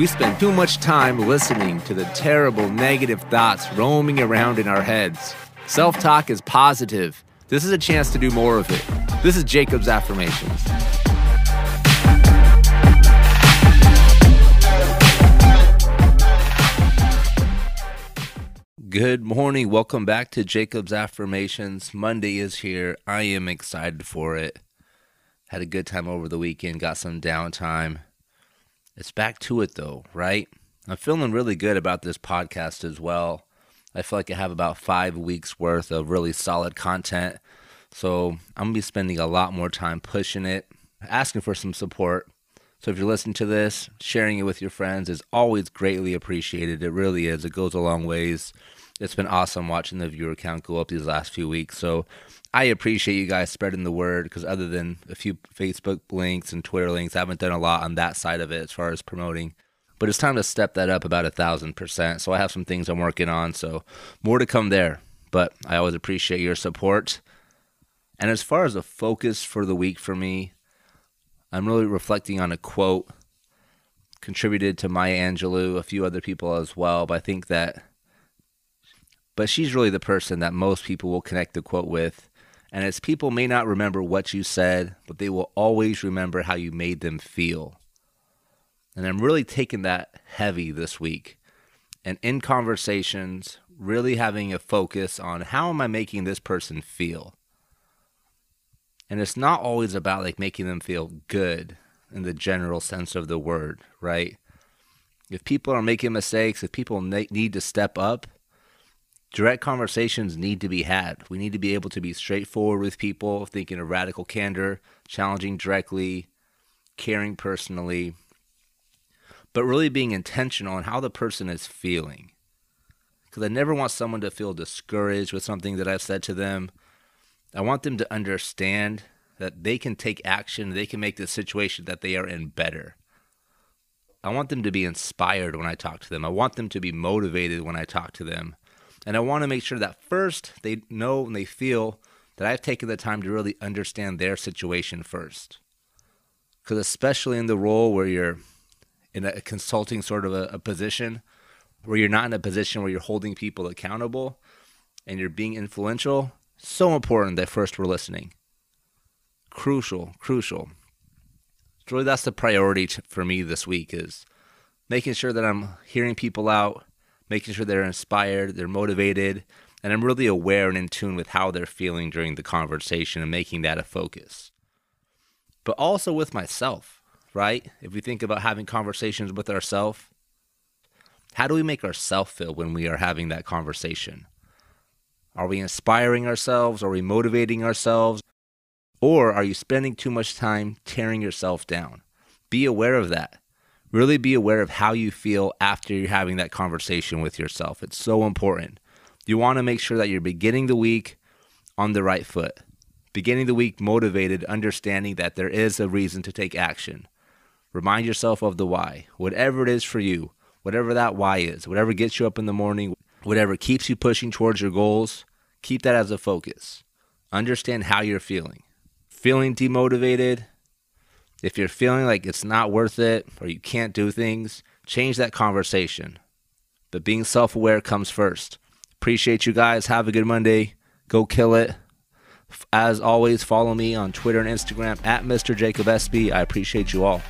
We spend too much time listening to the terrible negative thoughts roaming around in our heads. Self talk is positive. This is a chance to do more of it. This is Jacob's Affirmations. Good morning. Welcome back to Jacob's Affirmations. Monday is here. I am excited for it. Had a good time over the weekend, got some downtime. It's back to it though, right? I'm feeling really good about this podcast as well. I feel like I have about five weeks worth of really solid content. So I'm going to be spending a lot more time pushing it, asking for some support. So if you're listening to this, sharing it with your friends is always greatly appreciated. It really is. It goes a long ways. It's been awesome watching the viewer count go up these last few weeks. So I appreciate you guys spreading the word because other than a few Facebook links and Twitter links, I haven't done a lot on that side of it as far as promoting. But it's time to step that up about a thousand percent. So I have some things I'm working on. So more to come there. But I always appreciate your support. And as far as a focus for the week for me, I'm really reflecting on a quote contributed to Maya Angelou, a few other people as well. But I think that, but she's really the person that most people will connect the quote with and as people may not remember what you said, but they will always remember how you made them feel. And I'm really taking that heavy this week. And in conversations, really having a focus on how am I making this person feel? And it's not always about like making them feel good in the general sense of the word, right? If people are making mistakes, if people need to step up, direct conversations need to be had. We need to be able to be straightforward with people, thinking of radical candor, challenging directly, caring personally, but really being intentional on how the person is feeling. Because I never want someone to feel discouraged with something that I've said to them. I want them to understand that they can take action, they can make the situation that they are in better. I want them to be inspired when I talk to them. I want them to be motivated when I talk to them. And I want to make sure that first they know and they feel that I've taken the time to really understand their situation first. Because, especially in the role where you're in a consulting sort of a, a, position, where you're not in a position where you're holding people accountable and you're being influential, so important that first we're listening. Crucial, crucial. So really, that's the priority for me this week is making sure that I'm hearing people out, making sure they're inspired, they're motivated, and I'm really aware and in tune with how they're feeling during the conversation and making that a focus. But also with myself, right? If we think about having conversations with ourselves, how do we make ourselves feel when we are having that conversation? Are we inspiring ourselves? Are we motivating ourselves? Or are you spending too much time tearing yourself down? Be aware of that really be aware of how you feel after you're having that conversation with yourself. It's so important. You want to make sure that you're beginning the week on the right foot, beginning the week motivated, understanding that there is a reason to take action. Remind yourself of the why, whatever it is for you, whatever that why is, whatever gets you up in the morning, whatever keeps you pushing towards your goals, keep that as a focus. Understand how you're feeling. Feeling demotivated, if you're feeling like it's not worth it or you can't do things, change that conversation. But being self aware comes first. Appreciate you guys. Have a good Monday. Go kill it. As always, follow me on Twitter and Instagram at Mr. Jacob SB. I appreciate you all.